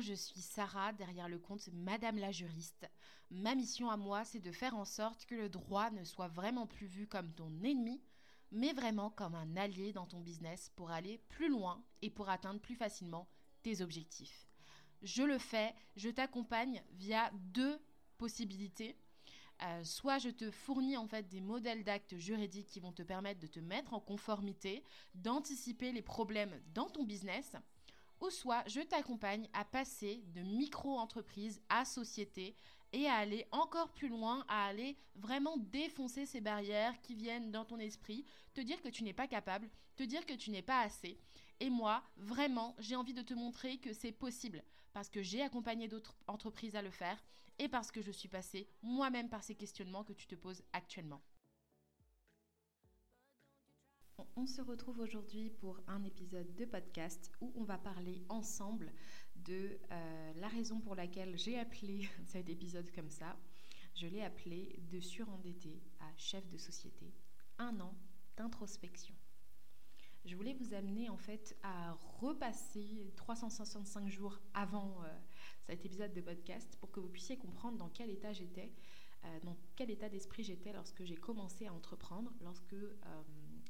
Je suis Sarah derrière le compte Madame la juriste. Ma mission à moi, c'est de faire en sorte que le droit ne soit vraiment plus vu comme ton ennemi, mais vraiment comme un allié dans ton business pour aller plus loin et pour atteindre plus facilement tes objectifs. Je le fais, je t'accompagne via deux possibilités. Euh, soit je te fournis en fait des modèles d'actes juridiques qui vont te permettre de te mettre en conformité, d'anticiper les problèmes dans ton business, ou soit je t'accompagne à passer de micro-entreprise à société et à aller encore plus loin, à aller vraiment défoncer ces barrières qui viennent dans ton esprit, te dire que tu n'es pas capable, te dire que tu n'es pas assez. Et moi, vraiment, j'ai envie de te montrer que c'est possible parce que j'ai accompagné d'autres entreprises à le faire et parce que je suis passée moi-même par ces questionnements que tu te poses actuellement. On se retrouve aujourd'hui pour un épisode de podcast où on va parler ensemble de euh, la raison pour laquelle j'ai appelé cet épisode comme ça. Je l'ai appelé de surendetté à chef de société. Un an d'introspection. Je voulais vous amener en fait à repasser 365 jours avant euh, cet épisode de podcast pour que vous puissiez comprendre dans quel état j'étais euh, dans quel état d'esprit j'étais lorsque j'ai commencé à entreprendre, lorsque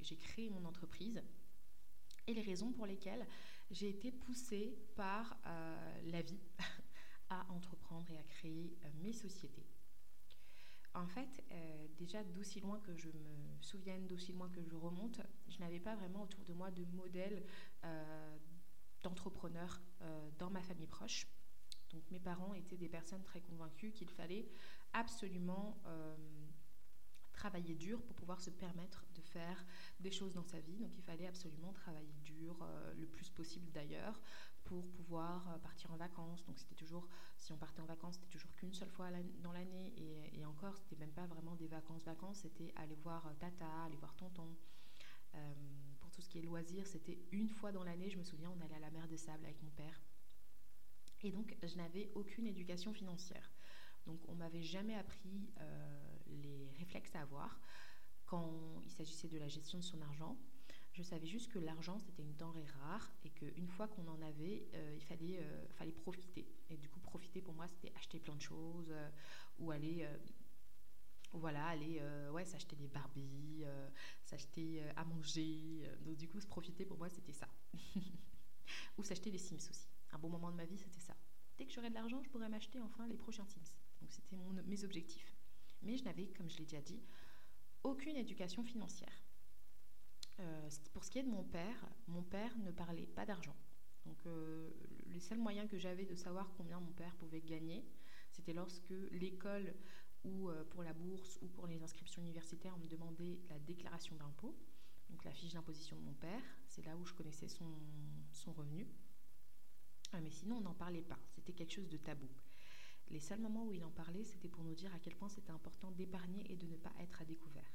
j'ai créé mon entreprise et les raisons pour lesquelles j'ai été poussée par euh, la vie à entreprendre et à créer mes sociétés. En fait, déjà d'aussi loin que je me souvienne, d'aussi loin que je remonte, je n'avais pas vraiment autour de moi de modèle d'entrepreneur dans ma famille proche. Donc mes parents étaient des personnes très convaincues qu'il fallait absolument euh, travailler dur pour pouvoir se permettre des choses dans sa vie. Donc il fallait absolument travailler dur, euh, le plus possible d'ailleurs, pour pouvoir euh, partir en vacances. Donc c'était toujours, si on partait en vacances, c'était toujours qu'une seule fois dans l'année. Et, encore, c'était même pas vraiment des vacances-vacances, c'était aller voir tata, aller voir tonton. pour tout ce qui est loisirs, c'était une fois dans l'année, je me souviens, on allait à la mer de sable avec mon père. Et donc, je n'avais aucune éducation financière. Donc, on m'avait jamais appris euh, les réflexes à avoir quand il s'agissait de la gestion de son argent. Je savais juste que l'argent, c'était une denrée rare et qu'une fois qu'on en avait, euh, il fallait, euh, fallait profiter. Et du coup, profiter pour moi, c'était acheter plein de choses ou aller voilà, aller ouais, s'acheter des Barbies, s'acheter à manger. Donc du coup, se profiter pour moi, c'était ça. Ou s'acheter des Sims aussi un bon moment de ma vie, c'était ça. Dès que j'aurais de l'argent, je pourrais m'acheter enfin les prochains Sims. Donc c'était mes objectifs. Mais je n'avais, comme je l'ai déjà dit, aucune éducation financière. Euh, pour ce qui est de mon père, mon père ne parlait pas d'argent. Donc euh, les seuls moyens que j'avais de savoir combien mon père pouvait gagner, c'était lorsque l'école ou euh, pour la bourse ou pour les inscriptions universitaires, on me demandait la déclaration d'impôt, donc la fiche d'imposition de mon père. C'est là où je connaissais son revenu. Ah, mais sinon, on n'en parlait pas. C'était quelque chose de tabou. Les seuls moments où il en parlait, c'était pour nous dire à quel point c'était important d'épargner et de ne pas être à découvert.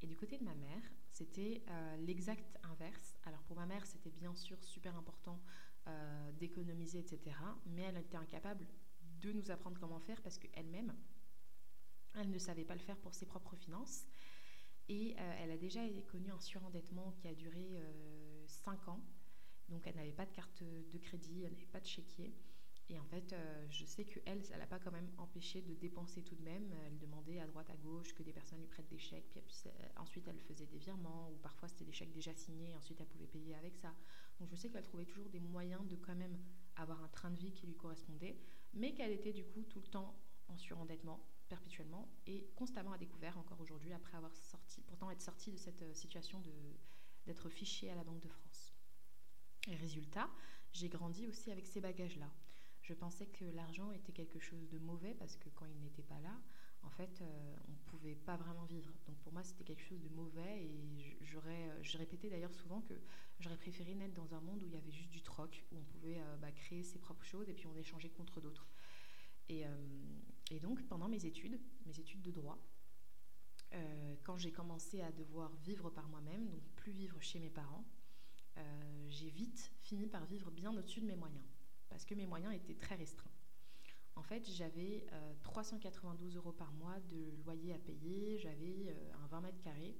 Et du côté de ma mère, c'était euh, l'exact inverse. Alors pour ma mère, c'était bien sûr super important euh, d'économiser, etc. Mais elle était incapable de nous apprendre comment faire parce qu'elle-même, elle ne savait pas le faire pour ses propres finances. Et euh, elle a déjà connu un surendettement qui a duré 5 ans donc elle n'avait pas de carte de crédit, elle n'avait pas de chéquier. Et en fait, euh, je sais qu'elle, ça ne l'a pas quand même empêché de dépenser tout de même. Elle demandait à droite, à gauche que des personnes lui prêtent des chèques. Puis ensuite, elle faisait des virements, ou parfois c'était des chèques déjà signés, ensuite elle pouvait payer avec ça. Donc je sais qu'elle trouvait toujours des moyens de quand même avoir un train de vie qui lui correspondait, mais qu'elle était du coup tout le temps en surendettement, perpétuellement, et constamment à découvert encore aujourd'hui, après avoir sorti, pourtant être sortie de cette euh, situation d'être fichée à la Banque de France. Et résultat, j'ai grandi aussi avec ces bagages-là. Je pensais que l'argent était quelque chose de mauvais parce que quand il n'était pas là, en fait, euh, on ne pouvait pas vraiment vivre. Donc pour moi, c'était quelque chose de mauvais et j'aurais, euh, je répétais d'ailleurs souvent que j'aurais préféré naître dans un monde où il y avait juste du troc, où on pouvait euh, bah, créer ses propres choses et puis on échangeait contre d'autres. Et, donc pendant mes études, mes études de droit, quand j'ai commencé à devoir vivre par moi-même, donc plus vivre chez mes parents, j'ai vite fini par vivre bien au-dessus de mes moyens, parce que mes moyens étaient très restreints. En fait, j'avais 392 euh, euros par mois de loyer à payer, j'avais euh, un 20 mètres carrés.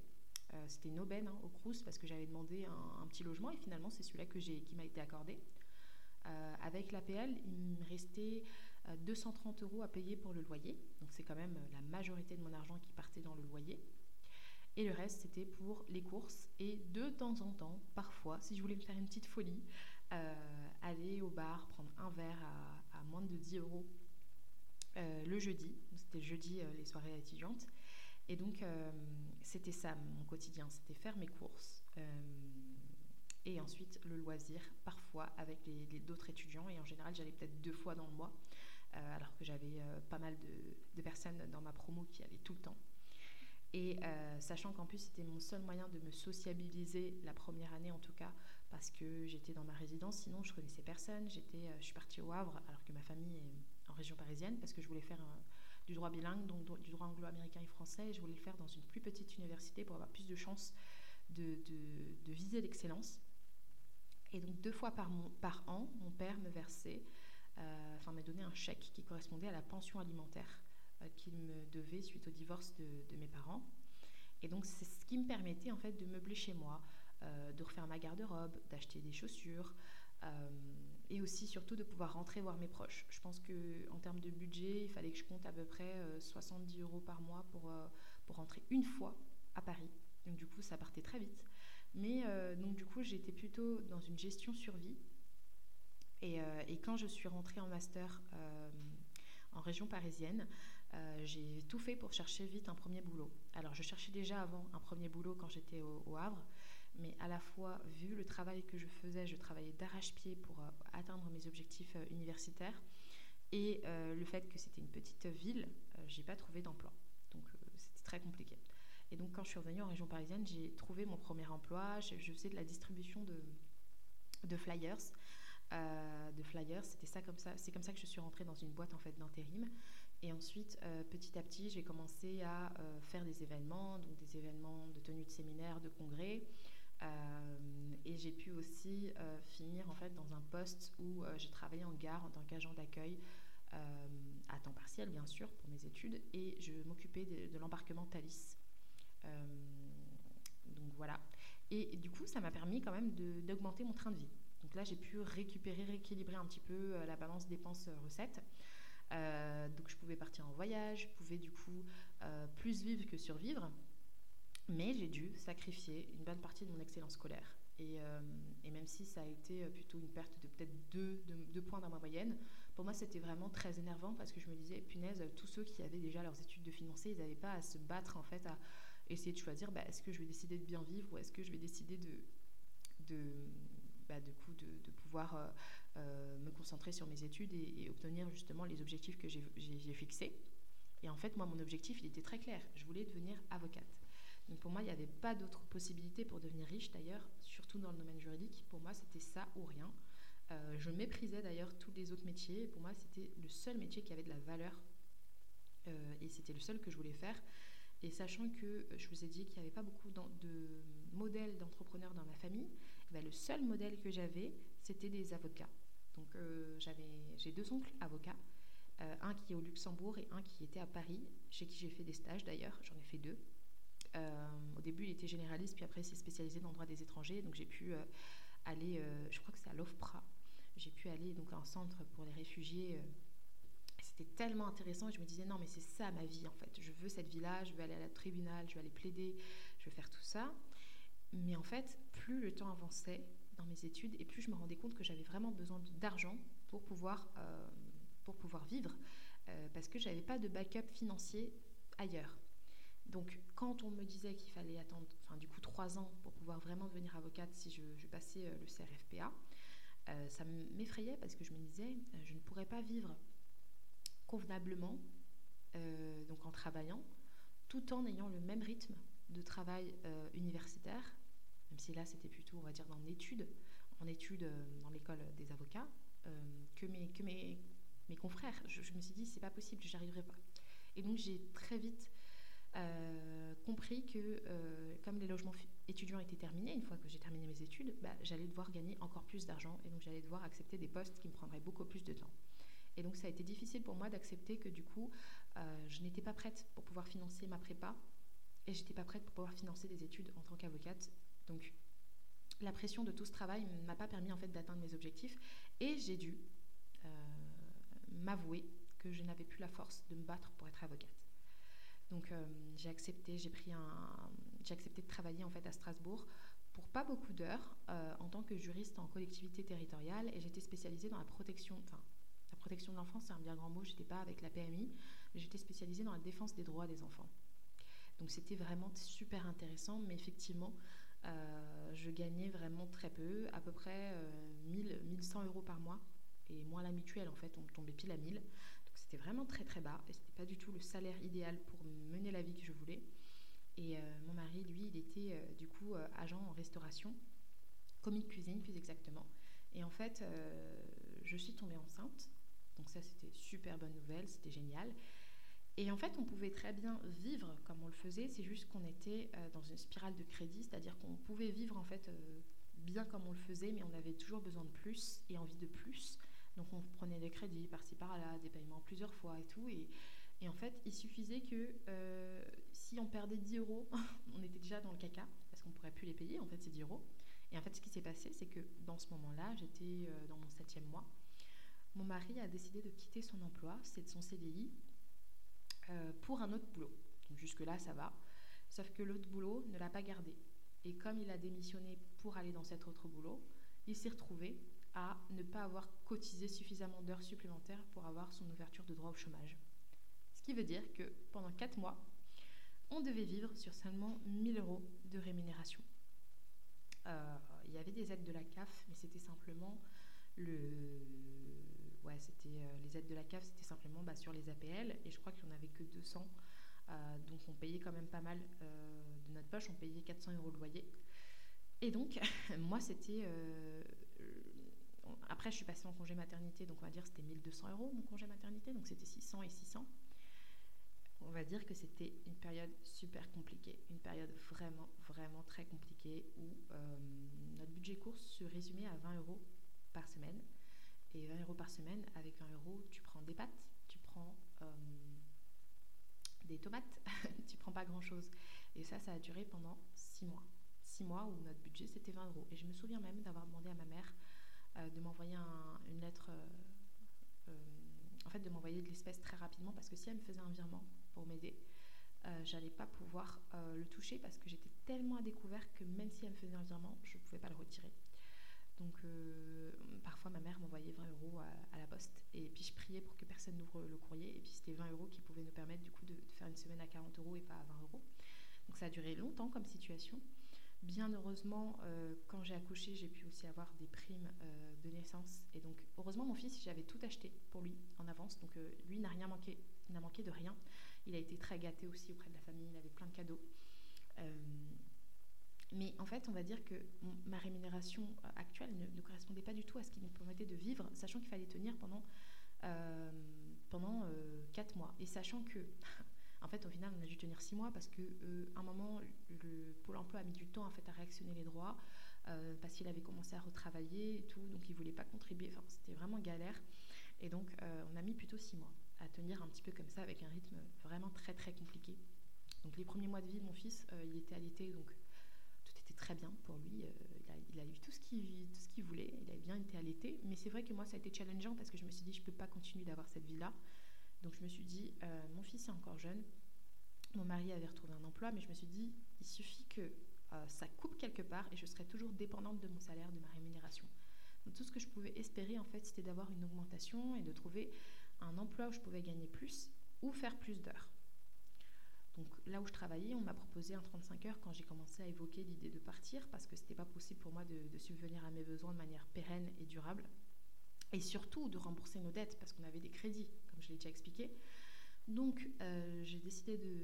C'était une aubaine hein, au Crous parce que j'avais demandé un, petit logement et finalement c'est celui-là qui m'a été accordé. avec l'APL, il me restait 230 euros à payer pour le loyer. Donc c'est quand même la majorité de mon argent qui partait dans le loyer. Et le reste, c'était pour les courses. Et de temps en temps, parfois, si je voulais me faire une petite folie, aller au bar, prendre un verre à, moins de 10 euros le jeudi. C'était jeudi, les soirées étudiantes. Et donc, euh, c'était ça mon quotidien, c'était faire mes courses. Euh, et ensuite, le loisir, parfois avec les, d'autres étudiants. Et en général, j'allais peut-être deux fois dans le mois, euh, alors que j'avais pas mal de, personnes dans ma promo qui allaient tout le temps. Et sachant qu'en plus, c'était mon seul moyen de me sociabiliser la première année, en tout cas, parce que j'étais dans ma résidence. Sinon, je connaissais personne. J'étais, je suis partie au Havre, alors que ma famille est en région parisienne, parce que je voulais faire un du droit bilingue, donc du droit anglo-américain et français. Et je voulais le faire dans une plus petite université pour avoir plus de chances de, viser l'excellence. Et donc deux fois par, an, mon père me versait, euh, enfin me donnait un chèque qui correspondait à la pension alimentaire euh, qu'il me devait suite au divorce de, mes parents. Et donc c'est ce qui me permettait en fait de meubler chez moi, euh, de refaire ma garde-robe, d'acheter des chaussures et aussi surtout de pouvoir rentrer voir mes proches. Je pense que en termes de budget, il fallait que je compte à peu près 70 euh, euros par mois pour, euh, pour rentrer une fois à Paris. Donc du coup, ça partait très vite. Mais euh, donc du coup, j'étais plutôt dans une gestion survie. Et quand je suis rentrée en master en région parisienne, j'ai tout fait pour chercher vite un premier boulot. Alors je cherchais déjà avant un premier boulot quand j'étais au Havre mais à la fois, vu le travail que je faisais, je travaillais d'arrache-pied pour euh, atteindre mes objectifs euh, universitaires, et euh, le fait que c'était une petite ville, j'ai pas trouvé d'emploi. Donc c'était très compliqué. Et donc quand je suis revenue en région parisienne, j'ai trouvé mon premier emploi. Je, faisais de la distribution de, flyers. de flyers, c'était ça comme ça. C'est comme ça que je suis rentrée dans une boîte en fait d'intérim. Et ensuite, petit à petit, j'ai commencé à faire des événements, donc des événements de tenue de séminaires, de congrès. Euh, et j'ai pu aussi euh, finir en fait dans un poste où euh, j'ai travaillé en gare en tant qu'agent d'accueil à temps partiel bien sûr pour mes études et je m'occupais de, l'embarquement Thalys. donc voilà. Et, du coup, ça m'a permis quand même d'augmenter mon train de vie. Donc là, j'ai pu récupérer, rééquilibrer un petit peu la balance dépenses-recettes. donc je pouvais partir en voyage, je pouvais du coup plus vivre que survivre. Mais j'ai dû sacrifier une bonne partie de mon excellence scolaire. Et, euh, même si ça a été euh, plutôt une perte de peut-être deux, points dans ma moyenne, pour moi c'était vraiment très énervant parce que je me disais, punaise, tous ceux qui avaient déjà leurs études de financier, ils n'avaient pas à se battre en fait, à essayer de choisir, bah, est-ce que je vais décider de bien vivre ou est-ce que je vais décider de, de, bah, de, coup, de, pouvoir euh, me concentrer sur mes études et obtenir justement les objectifs que j'ai fixés. Et en fait, moi, mon objectif, il était très clair. Je voulais devenir avocate. Pour moi, il n'y avait pas d'autre possibilité pour devenir riche d'ailleurs, surtout dans le domaine juridique. Pour moi, c'était ça ou rien. Euh, je méprisais d'ailleurs tous les autres métiers. pour moi, c'était le seul métier qui avait de la valeur. Euh, et c'était le seul que je voulais faire. Et sachant que je vous ai dit qu'il n'y avait pas beaucoup de modèles d'entrepreneurs dans ma famille, eh ben, le seul modèle que j'avais, c'était des avocats. Donc euh, j'ai deux oncles avocats, un qui est au Luxembourg et un qui était à Paris, chez qui j'ai fait des stages d'ailleurs, j'en ai fait deux. Euh, au début, il était généraliste, puis après, il s'est spécialisé dans le droit des étrangers. Donc, j'ai pu euh, aller, euh, je crois que c'est à l'OFPRA, j'ai pu aller donc à un centre pour les réfugiés. C'était tellement intéressant je me disais, non, mais c'est ça ma vie en fait. Je veux cette vie-là, je veux aller à la tribunal, je veux aller plaider, je veux faire tout ça. Mais en fait, plus le temps avançait dans mes études et plus je me rendais compte que j'avais vraiment besoin d'argent pour pouvoir, pour pouvoir vivre parce que j'avais pas de backup financier ailleurs. Donc, quand on me disait qu'il fallait attendre, enfin, du coup, trois ans pour pouvoir vraiment devenir avocate si je, passais euh, le CRFPA, euh, ça m'effrayait parce que je me disais, euh, je ne pourrais pas vivre convenablement, donc en travaillant, tout en ayant le même rythme de travail universitaire, même si là c'était plutôt, on va dire, dans l'étude, en études dans l'école des avocats, que, mes, que mes, mes confrères. Je, je, me suis dit, c'est pas possible, j'y arriverai pas. Et donc j'ai très vite euh, compris que euh, comme les logements étudiants étaient terminés, une fois que j'ai terminé mes études, bah, j'allais devoir gagner encore plus d'argent et donc j'allais devoir accepter des postes qui me prendraient beaucoup plus de temps. Et donc ça a été difficile pour moi d'accepter que du coup, euh, je n'étais pas prête pour pouvoir financer ma prépa et j'étais pas prête pour pouvoir financer des études en tant qu'avocate. Donc la pression de tout ce travail ne m'a pas permis en fait d'atteindre mes objectifs et j'ai dû m'avouer que je n'avais plus la force de me battre pour être avocate. Donc j'ai accepté, j'ai pris un, j'ai accepté de travailler en fait à Strasbourg pour pas beaucoup d'heures euh, en tant que juriste en collectivité territoriale et j'étais spécialisée dans la protection, la protection de l'enfance c'est un bien grand mot, j'étais pas avec la PMI, mais j'étais spécialisée dans la défense des droits des enfants. Donc c'était vraiment super intéressant, mais effectivement euh, je gagnais vraiment très peu, à peu près 1000, euh, 1100 euros par mois et moins la mutuelle en fait, on tombait pile à 1000. C'était vraiment très très bas et c'était pas du tout le salaire idéal pour mener la vie que je voulais. Et euh, mon mari, lui, il était euh, du coup euh, agent en restauration, commis de cuisine plus exactement. Et en fait, je suis tombée enceinte. Donc ça, c'était super bonne nouvelle, c'était génial. Et en fait, on pouvait très bien vivre comme on le faisait, c'est juste qu'on était dans une spirale de crédit, c'est-à-dire qu'on pouvait vivre en fait bien comme on le faisait, mais on avait toujours besoin de plus et envie de plus. Donc on prenait des crédits par-ci par-là, des paiements plusieurs fois et tout. Et, en fait, il suffisait que euh, si on perdait 10 euros, on était déjà dans le caca, parce qu'on ne pourrait plus les payer, en fait, c'est 10 euros. Et en fait, ce qui s'est passé, c'est que dans ce moment-là, j'étais euh, dans mon septième mois. Mon mari a décidé de quitter son emploi, c'est de son CDI, euh, pour un autre boulot. Jusque-là, ça va. Sauf que l'autre boulot ne l'a pas gardé. Et comme il a démissionné pour aller dans cet autre boulot, il s'est retrouvé à ne pas avoir cotisé suffisamment d'heures supplémentaires pour avoir son ouverture de droit au chômage qui veut dire que pendant 4 mois, on devait vivre sur seulement 1000 euros de rémunération. Euh, il y avait des aides de la CAF, mais c'était simplement le. Ouais, euh, les aides de la CAF, c'était simplement bah, sur les APL, et je crois qu'il n'y en avait que 200. Euh, donc on payait quand même pas mal de notre poche, on payait 400 euros de loyer. Et donc, moi, c'était. Après, je suis passée en congé maternité, donc on va dire c'était 1200 euros mon congé maternité, donc c'était 600 et 600 on va dire que c'était une période super compliquée, une période vraiment, vraiment très compliquée où euh, notre budget course se résumait à 20 euros par semaine. Et 20 euros par semaine, avec 20 euros, tu prends des pâtes, tu prends euh, des tomates, tu prends pas grand chose. Et ça, ça a duré pendant 6 mois. 6 mois où notre budget c'était 20 euros. Et je me souviens même d'avoir demandé à ma mère de m'envoyer une lettre en fait de m'envoyer de l'espèce très rapidement parce que si elle me faisait un virement pour m'aider, euh, j'allais pas pouvoir euh, le toucher parce que j'étais tellement à découvert que même si elle me faisait un virement, je ne pouvais pas le retirer. Donc euh, parfois ma mère m'envoyait 20 euros à, la poste et puis je priais pour que personne n'ouvre le courrier et puis c'était 20 euros qui pouvaient nous permettre du coup de, de, faire une semaine à 40 euros et pas à 20 euros. Donc ça a duré longtemps comme situation. Bien heureusement, euh, quand j'ai accouché, j'ai pu aussi avoir des primes euh, de naissance. Et donc, heureusement, mon fils, j'avais tout acheté pour lui en avance. Donc, euh, lui n'a rien manqué, n'a manqué de rien. Il a été très gâté aussi auprès de la famille. Il avait plein de cadeaux. mais en fait, on va dire que ma rémunération actuelle ne, correspondait pas du tout à ce qui me permettait de vivre, sachant qu'il fallait tenir pendant pendant 4 mois. Et sachant que en fait, au final, on a dû tenir six mois parce qu'à euh, un moment, le Pôle emploi a mis du temps à réactionner les droits euh, parce qu'il avait commencé à retravailler et tout, donc il ne voulait pas contribuer. Enfin, c'était vraiment galère. Et donc, euh, on a mis plutôt six mois à tenir un petit peu comme ça avec un rythme vraiment très très compliqué. Donc, les premiers mois de vie de mon fils, il était allaité, donc tout était très bien pour lui. il, a, eu tout ce qu'il voulait, il a bien été allaité. Mais c'est vrai que moi, ça a été challengeant parce que je me suis dit, je ne peux pas continuer d'avoir cette vie-là. Donc je me suis dit, euh, mon fils est encore jeune, mon mari avait retrouvé un emploi, mais je me suis dit, il suffit que euh, ça coupe quelque part et je serai toujours dépendante de mon salaire, de ma rémunération. Donc tout ce que je pouvais espérer, en fait, c'était d'avoir une augmentation et de trouver un emploi où je pouvais gagner plus ou faire plus d'heures. Donc là où je travaillais, on m'a proposé un 35 heures quand j'ai commencé à évoquer l'idée de partir parce que ce n'était pas possible pour moi de, de, subvenir à mes besoins de manière pérenne et durable. Et surtout de rembourser nos dettes parce qu'on avait des crédits je l'ai déjà expliqué. Donc, euh, j'ai décidé de,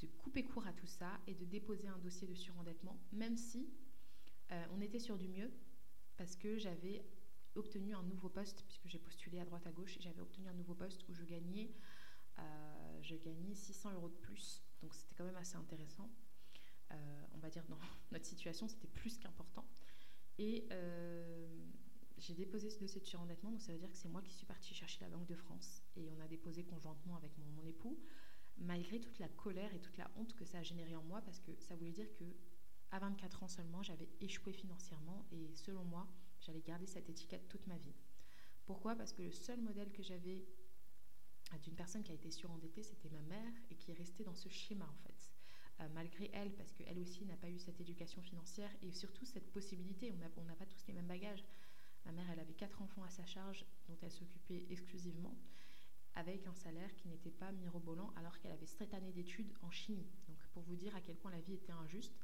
de, couper court à tout ça et de déposer un dossier de surendettement, même si euh, on était sur du mieux, parce que j'avais obtenu un nouveau poste, puisque j'ai postulé à droite à gauche, et j'avais obtenu un nouveau poste où je gagnais, euh, je gagnais 600 euros de plus. Donc, c'était quand même assez intéressant. on va dire, dans notre situation, c'était plus qu'important. Et j'ai déposé ce dossier de surendettement, donc ça veut dire que c'est moi qui suis partie chercher la Banque de France et on a déposé conjointement avec mon, époux, malgré toute la colère et toute la honte que ça a généré en moi, parce que ça voulait dire que à 24 ans seulement, j'avais échoué financièrement et selon moi, j'allais garder cette étiquette toute ma vie. Pourquoi? Parce que le seul modèle que j'avais d'une personne qui a été surendettée, c'était ma mère et qui est restée dans ce schéma en fait. Euh, malgré elle, parce qu'elle aussi n'a pas eu cette éducation financière et surtout cette possibilité, on n'a pas tous les mêmes bagages. Ma mère, elle avait quatre enfants à sa charge dont elle s'occupait exclusivement avec un salaire qui n'était pas mirobolant alors qu'elle avait sept années d'études en chimie. Donc pour vous dire à quel point la vie était injuste.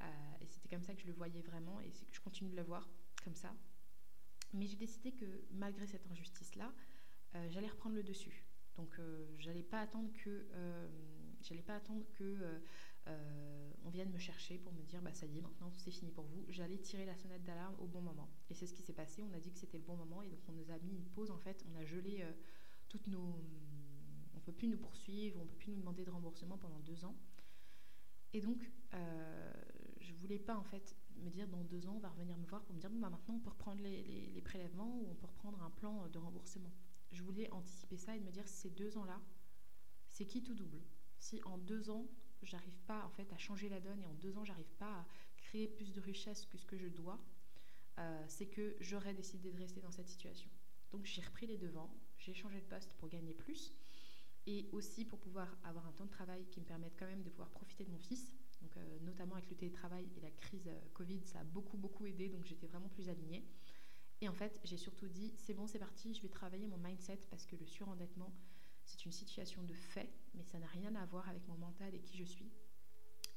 Euh, et c'était comme ça que je le voyais vraiment et je continue de le voir comme ça. Mais j'ai décidé que malgré cette injustice-là, euh, j'allais reprendre le dessus. Donc euh, j'allais pas attendre que j'allais pas attendre que on vienne me chercher pour me dire bah ça y est maintenant c'est fini pour vous. J'allais tirer la sonnette d'alarme au bon moment. Et c'est ce qui s'est passé. On a dit que c'était le bon moment et donc on nous a mis une pause en fait. On a gelé toutes nos on peut plus nous poursuivre, on peut plus nous demander de remboursement pendant deux ans. Et donc, euh, je voulais pas en fait me dire dans deux ans, on va revenir me voir pour me dire bah, maintenant on peut reprendre les, les, prélèvements ou on peut reprendre un plan de remboursement. Je voulais anticiper ça et me dire ces deux ans-là, c'est qui tout double? Si en deux ans, j'arrive pas en fait à changer la donne et en deux ans, j'arrive pas à créer plus de richesse que ce que je dois, euh, c'est que j'aurais décidé de rester dans cette situation. Donc j'ai repris les devants, j'ai changé de poste pour gagner plus et aussi pour pouvoir avoir un temps de travail qui me permette quand même de pouvoir profiter de mon fils. Donc, euh, notamment avec le télétravail et la crise euh, Covid, ça a beaucoup, beaucoup aidé, donc j'étais vraiment plus alignée. Et en fait, j'ai surtout dit, c'est bon, c'est parti, je vais travailler mon mindset parce que le surendettement, c'est une situation de fait, mais ça n'a rien à voir avec mon mental et qui je suis.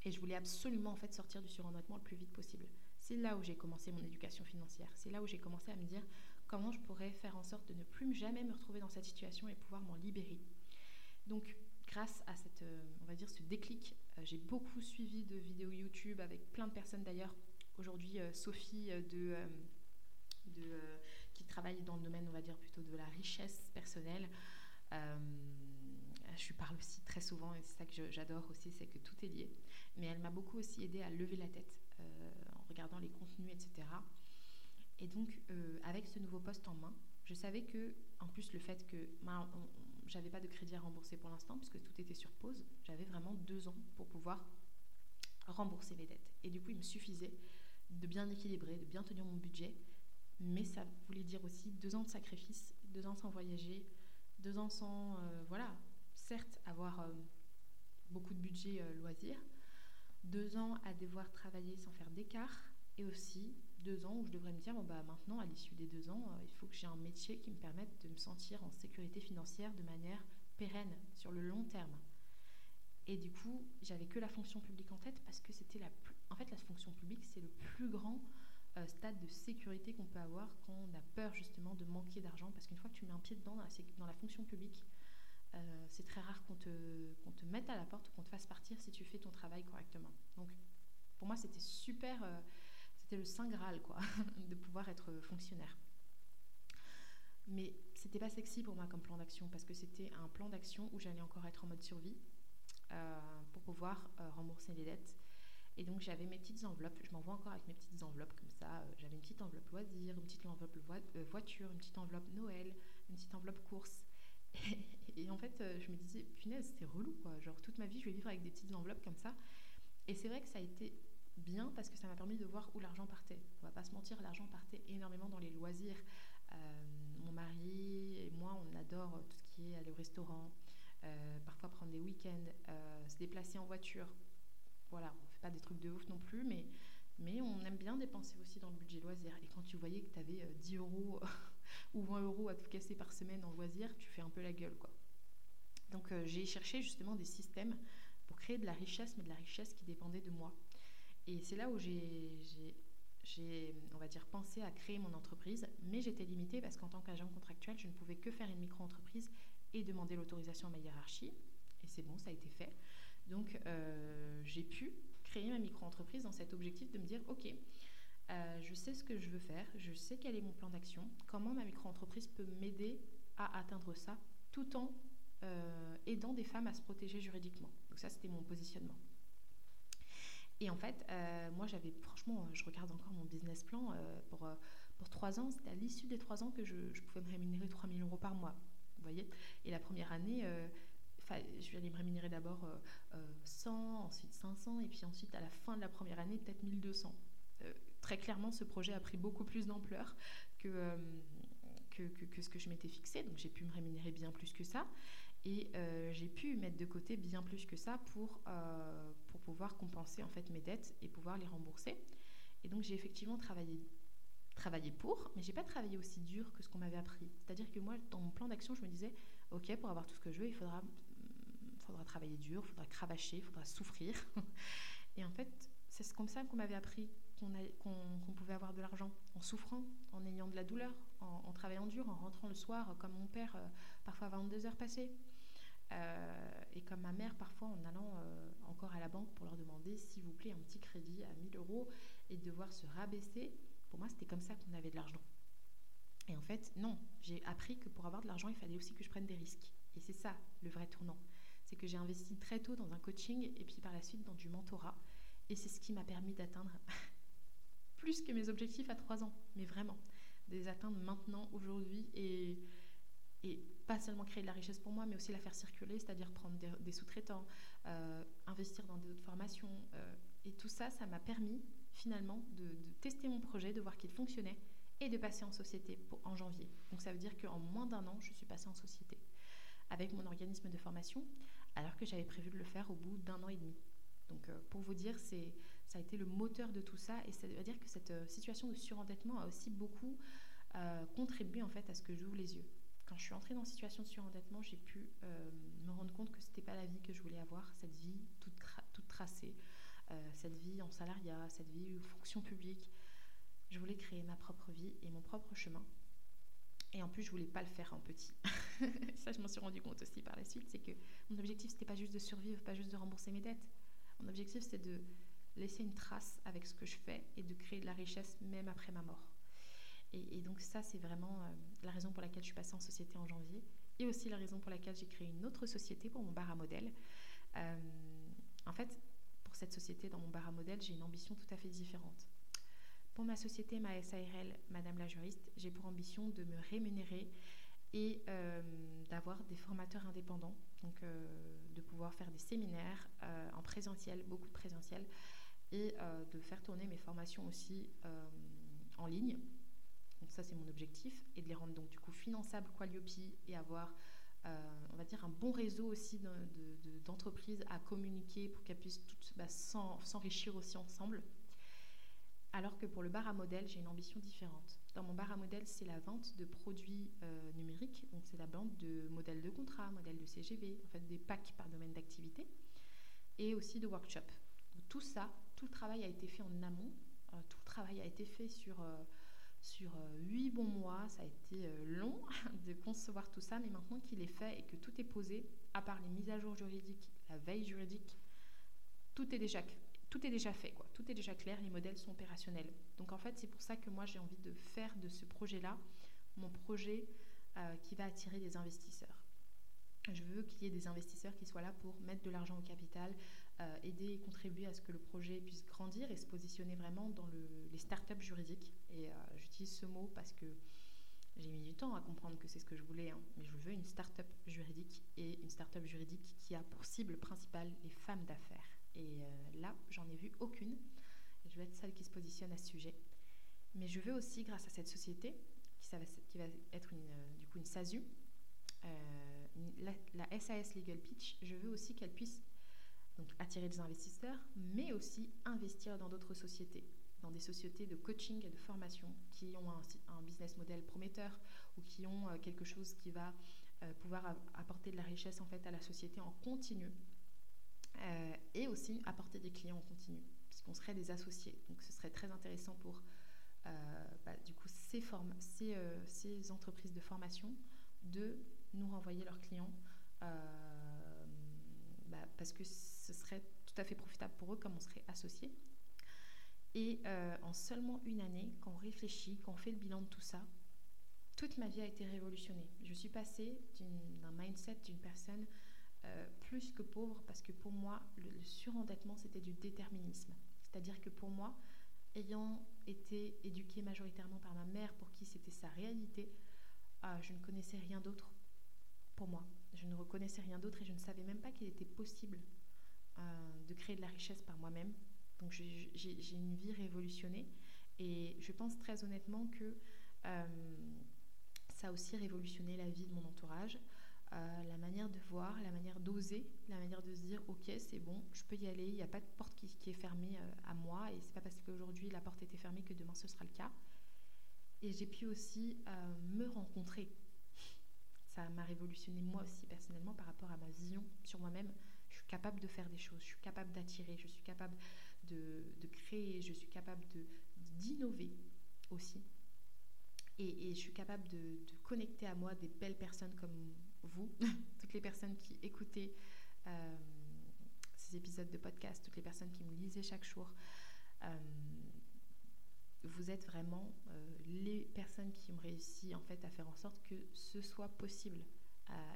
Et je voulais absolument en fait sortir du surendettement le plus vite possible. C'est là où j'ai commencé mon éducation financière. C'est là où j'ai commencé à me dire comment je pourrais faire en sorte de ne plus jamais me retrouver dans cette situation et pouvoir m'en libérer. Donc, grâce à cette, euh, on va dire, ce déclic, euh, j'ai beaucoup suivi de vidéos YouTube avec plein de personnes d'ailleurs. Aujourd'hui, euh, Sophie qui travaille dans le domaine, on va dire plutôt de la richesse personnelle. Je lui parle aussi très souvent et c'est ça que j'adore aussi, c'est que tout est lié. Mais elle m'a beaucoup aussi aidé à lever la tête en regardant les contenus, etc. Et donc, avec ce nouveau poste en main, je savais que, en plus, le fait que ben, j'avais pas de crédit à rembourser pour l'instant puisque tout était sur pause. J'avais vraiment deux ans pour pouvoir rembourser les dettes. Et du coup, il me suffisait de bien équilibrer, de bien tenir mon budget. Mais ça voulait dire aussi deux ans de sacrifice, deux ans sans voyager, deux ans sans, euh, voilà, certes avoir euh, beaucoup de budget euh, loisir, deux ans à devoir travailler sans faire d'écart, et aussi deux ans où je devrais me dire bon, bah, maintenant, à l'issue des deux ans, il faut que j'ai un métier qui me permette de me sentir en sécurité financière de manière pérenne, sur le long terme. Et du coup, j'avais que la fonction publique en tête parce que c'était la plus. En fait, la fonction publique, c'est le plus grand euh, stade de sécurité qu'on peut avoir quand on a peur justement de manquer d'argent. Parce qu'une fois que tu mets un pied dedans dans la, fonction publique, euh, c'est très rare qu'on te, qu'on te mette à la porte ou qu'on te fasse partir si tu fais ton travail correctement. Donc, pour moi, c'était super c'était le saint graal quoi, de pouvoir être fonctionnaire. Mais c'était pas sexy pour moi comme plan d'action parce que c'était un plan d'action où j'allais encore être en mode survie euh, pour pouvoir euh, rembourser les dettes. Et donc j'avais mes petites enveloppes, je m'envoie encore avec mes petites enveloppes comme ça. Euh, j'avais une petite enveloppe loisir, une petite enveloppe voiture, une petite enveloppe Noël, une petite enveloppe course. Et, en fait, je me disais, punaise, c'était relou quoi. Genre toute ma vie, je vais vivre avec des petites enveloppes comme ça. Et c'est vrai que ça a été bien parce que ça m'a permis de voir où l'argent partait. On va pas se mentir, l'argent partait énormément dans les loisirs. Euh, mon mari et moi, on adore tout ce qui est aller au restaurant, euh, parfois prendre des week-ends, euh, se déplacer en voiture. Voilà, pas des trucs de ouf non plus, mais, mais on aime bien dépenser aussi dans le budget loisir. Et quand tu voyais que tu avais 10 euros ou 20 euros à tout casser par semaine en loisir, tu fais un peu la gueule, quoi. Donc j'ai cherché justement des systèmes pour créer de la richesse, mais de la richesse qui dépendait de moi. Et c'est là où j'ai, on va dire, pensé à créer mon entreprise, mais j'étais limitée parce qu'en tant qu'agent contractuel, je ne pouvais que faire une micro-entreprise et demander l'autorisation à ma hiérarchie. Et c'est bon, ça a été fait. Donc euh, j'ai pu créer ma micro-entreprise dans cet objectif de me dire, OK, euh, je sais ce que je veux faire, je sais quel est mon plan d'action, comment ma micro-entreprise peut m'aider à atteindre ça, tout en euh, aidant des femmes à se protéger juridiquement. Donc ça, c'était mon positionnement. Et en fait, euh, moi, j'avais, franchement, je regarde encore mon business plan pour, pour trois ans. C'était à l'issue des trois ans que je, pouvais me rémunérer 3 000 euros par mois. Vous voyez Et la première année, je vais aller me rémunérer d'abord 100, ensuite 500, et puis ensuite à la fin de la première année, peut-être 1200. Euh, très clairement, ce projet a pris beaucoup plus d'ampleur que, que, que, ce que je m'étais fixé, donc j'ai pu me rémunérer bien plus que ça. Et j'ai pu mettre de côté bien plus que ça pour, pour pouvoir compenser en fait mes dettes et pouvoir les rembourser. Et donc j'ai effectivement travaillé travailler pour, mais j'ai pas travaillé aussi dur que ce qu'on m'avait appris. C'est-à-dire que moi, dans mon plan d'action, je me disais, ok, pour avoir tout ce que je veux, il faudra, mm, faudra travailler dur, il faudra cravacher, il faudra souffrir. Et en fait, c'est comme ça qu'on m'avait appris qu'on pouvait avoir de l'argent, en souffrant, en ayant de la douleur, en, travaillant dur, en rentrant le soir, comme mon père, euh, parfois à 22 heures passées. Euh, et comme ma mère, parfois en allant euh, encore à la banque pour leur demander, s'il vous plaît, un petit crédit à 1000 euros et devoir se rabaisser pour moi, c'était comme ça qu'on avait de l'argent. Et en fait, non, j'ai appris que pour avoir de l'argent, il fallait aussi que je prenne des risques. Et c'est ça le vrai tournant. C'est que j'ai investi très tôt dans un coaching et puis par la suite dans du mentorat. Et c'est ce qui m'a permis d'atteindre plus que mes objectifs à 3 ans, mais vraiment, de les atteindre maintenant, aujourd'hui, et, et pas seulement créer de la richesse pour moi, mais aussi la faire circuler, c'est-à-dire prendre des, sous-traitants, euh, investir dans d'autres formations. Euh, et tout ça, ça m'a permis finalement de, tester mon projet, de voir qu'il fonctionnait et de passer en société en janvier. Donc ça veut dire qu'en moins d'un an, je suis passée en société avec mon organisme de formation, alors que j'avais prévu de le faire au bout d'un an et demi. Donc euh, pour vous dire, c'est, ça a été le moteur de tout ça et ça veut dire que cette euh, situation de surendettement a aussi beaucoup euh, contribué en fait à ce que j'ouvre les yeux. Quand je suis entrée dans une situation de surendettement, j'ai pu me rendre compte que ce n'était pas la vie que je voulais avoir, cette vie toute, tracée, cette vie en salariat, cette vie en fonction publique. Je voulais créer ma propre vie et mon propre chemin. Et en plus, je voulais pas le faire en petit. ça, je m'en suis rendu compte aussi par la suite, c'est que mon objectif, c'était pas juste de survivre, pas juste de rembourser mes dettes. Mon objectif, c'est de laisser une trace avec ce que je fais et de créer de la richesse même après ma mort. Et, donc ça, c'est vraiment euh, la raison pour laquelle je suis passée en société en janvier et aussi la raison pour laquelle j'ai créé une autre société pour mon bar à modèle. Euh, en fait, pour cette société dans mon bar à modèle, j'ai une ambition tout à fait différente. Pour ma société, ma SARL, Madame la juriste, j'ai pour ambition de me rémunérer et euh, d'avoir des formateurs indépendants, donc euh, de pouvoir faire des séminaires euh, en présentiel, beaucoup de présentiel, et de faire tourner mes formations aussi en ligne. Donc ça, c'est mon objectif, et de les rendre donc du coup finançables Qualiope et avoir on va dire, un bon réseau aussi d'entreprises à communiquer pour qu'elles puissent toutes bah, s'enrichir aussi ensemble. Alors que pour le bar à modèle, j'ai une ambition différente. Dans mon bar à modèle, c'est la vente de produits euh, numériques, donc c'est la vente de modèles de contrat, modèles de CGV, en fait des packs par domaine d'activité, et aussi de workshops. tout ça, tout le travail a été fait en amont, euh, tout le travail a été fait sur sur euh, huit bons mois. Ça a été euh, long de concevoir tout ça, mais maintenant qu'il est fait et que tout est posé, à part les mises à jour juridiques, la veille juridique, tout est déjà, tout est déjà fait, tout est déjà clair, les modèles sont opérationnels. Donc en fait, c'est pour ça que moi j'ai envie de faire de ce projet-là mon projet euh, qui va attirer des investisseurs. Je veux qu'il y ait des investisseurs qui soient là pour mettre de l'argent au capital, euh, aider et contribuer à ce que le projet puisse grandir et se positionner vraiment dans le, les startups juridiques. Et euh, j'utilise ce mot parce que j'ai mis du temps à comprendre que c'est ce que je voulais, hein. mais je veux une startup juridique et une startup juridique qui a pour cible principale les femmes d'affaires. Et euh, là, j'en ai vu aucune. Je veux être celle qui se positionne à ce sujet. Mais je veux aussi, grâce à cette société, qui, va, être une, du coup une SASU, la, la, SAS Legal Pitch, je veux aussi qu'elle puisse attirer des investisseurs, mais aussi investir dans d'autres sociétés, dans des sociétés de coaching et de formation qui ont un, business model prometteur ou qui ont euh, quelque chose qui va euh, pouvoir apporter de la richesse en fait à la société en continu euh, et aussi apporter des clients en continu, puisqu'on serait des associés. Donc ce serait très intéressant pour bah, du coup ces, ces, ces, entreprises de formation de nous renvoyer leurs clients. Bah, parce que ce serait tout à fait profitable pour eux comme on serait associés. Et euh, en seulement une année, quand on réfléchit, quand on fait le bilan de tout ça, toute ma vie a été révolutionnée. Je suis passée d'un mindset d'une personne euh, plus que pauvre parce que pour moi, le, surendettement, c'était du déterminisme. C'est-à-dire que pour moi, ayant été éduquée majoritairement par ma mère pour qui c'était sa réalité, euh, je ne connaissais rien d'autre pour moi. Je ne reconnaissais rien d'autre et je ne savais même pas qu'il était possible de créer de la richesse par moi-même. Donc j'ai une vie révolutionnée et je pense très honnêtement que ça a aussi révolutionné la vie de mon entourage. Euh, la manière de voir, la manière d'oser, la manière de se dire ok c'est bon, je peux y aller, il n'y a pas de porte qui, est fermée euh, à moi et c'est pas parce qu'aujourd'hui la porte était fermée que demain ce sera le cas. Et j'ai pu aussi euh, me rencontrer. Ça m'a révolutionné moi aussi personnellement par rapport à ma vision sur moi-même. Je suis capable de faire des choses, je suis capable d'attirer, je suis capable de, créer, je suis capable d'innover aussi. Et, je suis capable de, de, connecter à moi des belles personnes comme vous, toutes les personnes qui écoutaient euh, ces épisodes de podcast, toutes les personnes qui me lisaient chaque jour. Euh, vous êtes vraiment euh, les personnes qui ont réussi en fait à faire en sorte que ce soit possible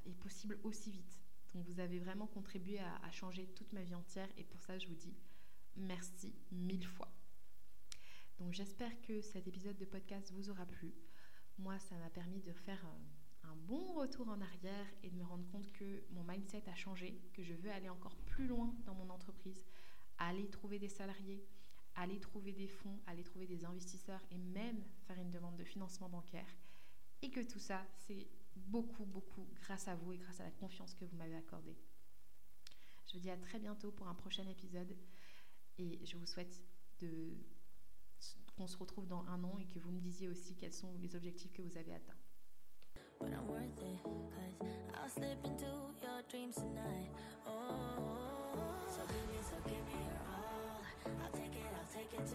et possible aussi vite. Donc vous avez vraiment contribué à, changer toute ma vie entière et pour ça je vous dis merci mille fois. Donc j'espère que cet épisode de podcast vous aura plu. Moi ça m'a permis de faire un bon retour en arrière et de me rendre compte que mon mindset a changé, que je veux aller encore plus loin dans mon entreprise, aller trouver des salariés, aller trouver des fonds, aller trouver des investisseurs et même faire une demande de financement bancaire. Et que tout ça, c'est beaucoup, beaucoup grâce à vous et grâce à la confiance que vous m'avez accordée. Je vous dis à très bientôt pour un prochain épisode et je vous souhaite qu'on se retrouve dans un an et que vous me disiez aussi quels sont les objectifs que vous avez atteints. But I'm worth it. Cause I'll slip into your dreams tonight. Oh, so give me, so give me your all. I'll take it, I'll take it to